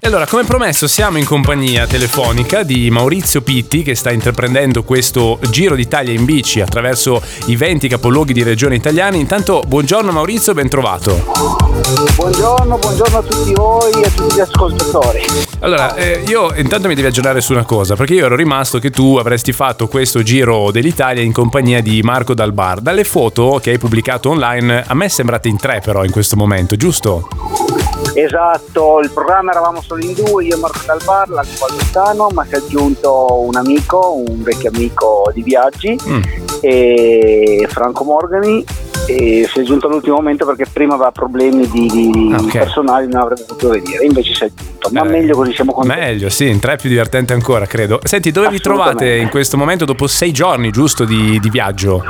E allora, come promesso, siamo in compagnia telefonica di Maurizio Pitti che sta intraprendendo questo Giro d'Italia in bici attraverso i 20 capoluoghi di regione italiani. Intanto, buongiorno Maurizio, ben trovato. Buongiorno, buongiorno a tutti voi e a tutti gli ascoltatori. Allora, eh, io intanto mi devi aggiornare su una cosa, perché io ero rimasto che tu avresti fatto questo Giro dell'Italia in compagnia di Marco Dalbar. Dalle foto che hai pubblicato online, a me sembrate in tre però in questo momento, giusto? Esatto, il programma eravamo solo in due, io e Marco Dalbar, l'altro Valdostano, ma si è aggiunto un amico, un vecchio amico di viaggi, Mm. e Franco Morgani, e si è aggiunto all'ultimo momento perché prima aveva problemi di, di- Ah, di ok. personali, non avrebbe potuto venire, invece si è aggiunto, ma Eh, meglio così siamo contenti. Meglio, sì, in tre è più divertente ancora, credo. Senti, dove vi trovate in questo momento dopo sei giorni, giusto, di, di viaggio?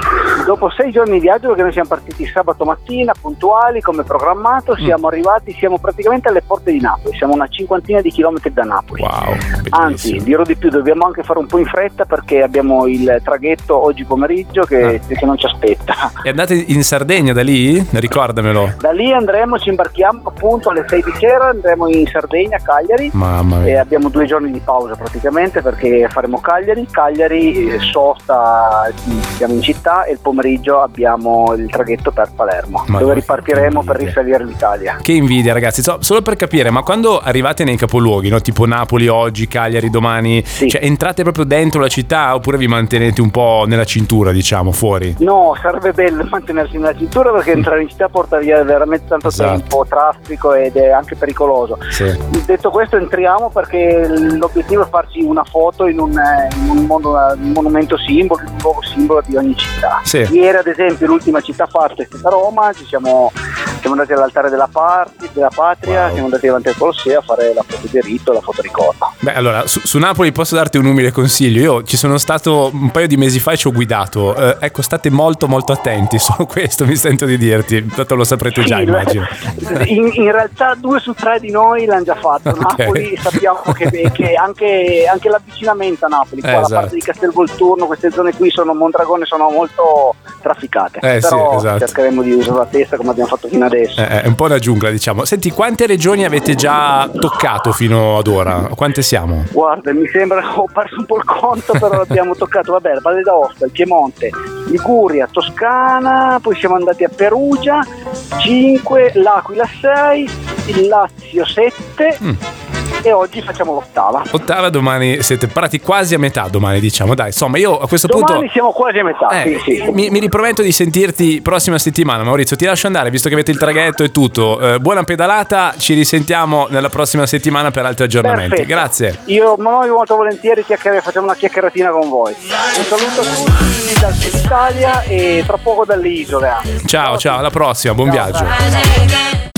Dopo sei giorni di viaggio, perché noi siamo partiti sabato mattina, puntuali, come programmato, Mm. siamo arrivati, siamo praticamente alle porte di Napoli, siamo una cinquantina di chilometri da Napoli. Wow, Anzi, dirò di più, dobbiamo anche fare un po' in fretta perché abbiamo il traghetto oggi pomeriggio che, Ah. che non ci aspetta. E andate in Sardegna da lì? Ricordamelo. Da lì andremo, ci imbarchiamo appunto alle 6 di sera, andremo in Sardegna, a Cagliari. Mamma E mia. abbiamo due giorni di pausa praticamente perché faremo Cagliari, Cagliari, eh, Sosta, siamo in città e il pomeriggio abbiamo il traghetto per Palermo Ma dove ripartiremo per risalire l'Italia. Che invidia, ragazzi. So- solo per capire, ma quando arrivate nei capoluoghi, no? tipo Napoli oggi, Cagliari domani, Sì. cioè entrate proprio dentro la città oppure vi mantenete un po' nella cintura, diciamo, fuori? No, sarebbe bello mantenersi nella cintura perché entrare in città porta via veramente tanto Esatto. tempo, traffico ed è anche pericoloso. Sì. Detto questo entriamo perché l'obiettivo è farci una foto in un, eh, in un mono- un monumento simbolo, un luogo simbolo di ogni città. Sì. Ieri ad esempio l'ultima città fatta è stata Roma, ci siamo, siamo andati all'altare della, parti- della patria, Wow. siamo andati davanti al Colosseo a fare la foto di rito, la foto ricordo. Beh, allora, su, su Napoli posso darti un umile consiglio. Io ci sono stato un paio di mesi fa e ci ho guidato. Eh, ecco, state molto molto attenti, solo questo mi sento di dirti. Tanto lo saprete già, Sì, immagino. In, in realtà due su tre di noi l'hanno già fatto. Ok. Napoli sappiamo che, che anche, anche l'avvicinamento a Napoli, qua Eh, la esatto. parte di Castelvolturno, queste zone qui sono Mondragone sono molto trafficate. Eh, sì, Però esatto. cercheremo di usare la testa come abbiamo fatto fino adesso. Eh, È un po' una giungla, diciamo. Senti, quante regioni avete già toccato fino ad ora? Quante siamo? Guarda, mi sembra, ho perso un po' il conto, però abbiamo toccato, vabbè, la Valle d'Aosta, il Piemonte, Liguria, Toscana, poi siamo andati a Perugia, 5, l'Aquila 6, il Lazio 7 Mm. E oggi facciamo l'ottava. Ottava, domani siete parati quasi a metà, domani diciamo. Dai, insomma, io a questo Domani punto... siamo quasi a metà, Eh, sì, sì. mi, mi riprometto di sentirti prossima settimana, Maurizio. Ti lascio andare, visto che avete il traghetto e tutto. Eh, buona pedalata, ci risentiamo nella prossima settimana per altri aggiornamenti. Perfetto. Grazie. Io molto volentieri facciamo una chiacchieratina con voi. Un saluto a tutti dal Sud Italia e tra poco dalle isole. anche. Ciao, ciao, alla prossima, buon Ciao, viaggio.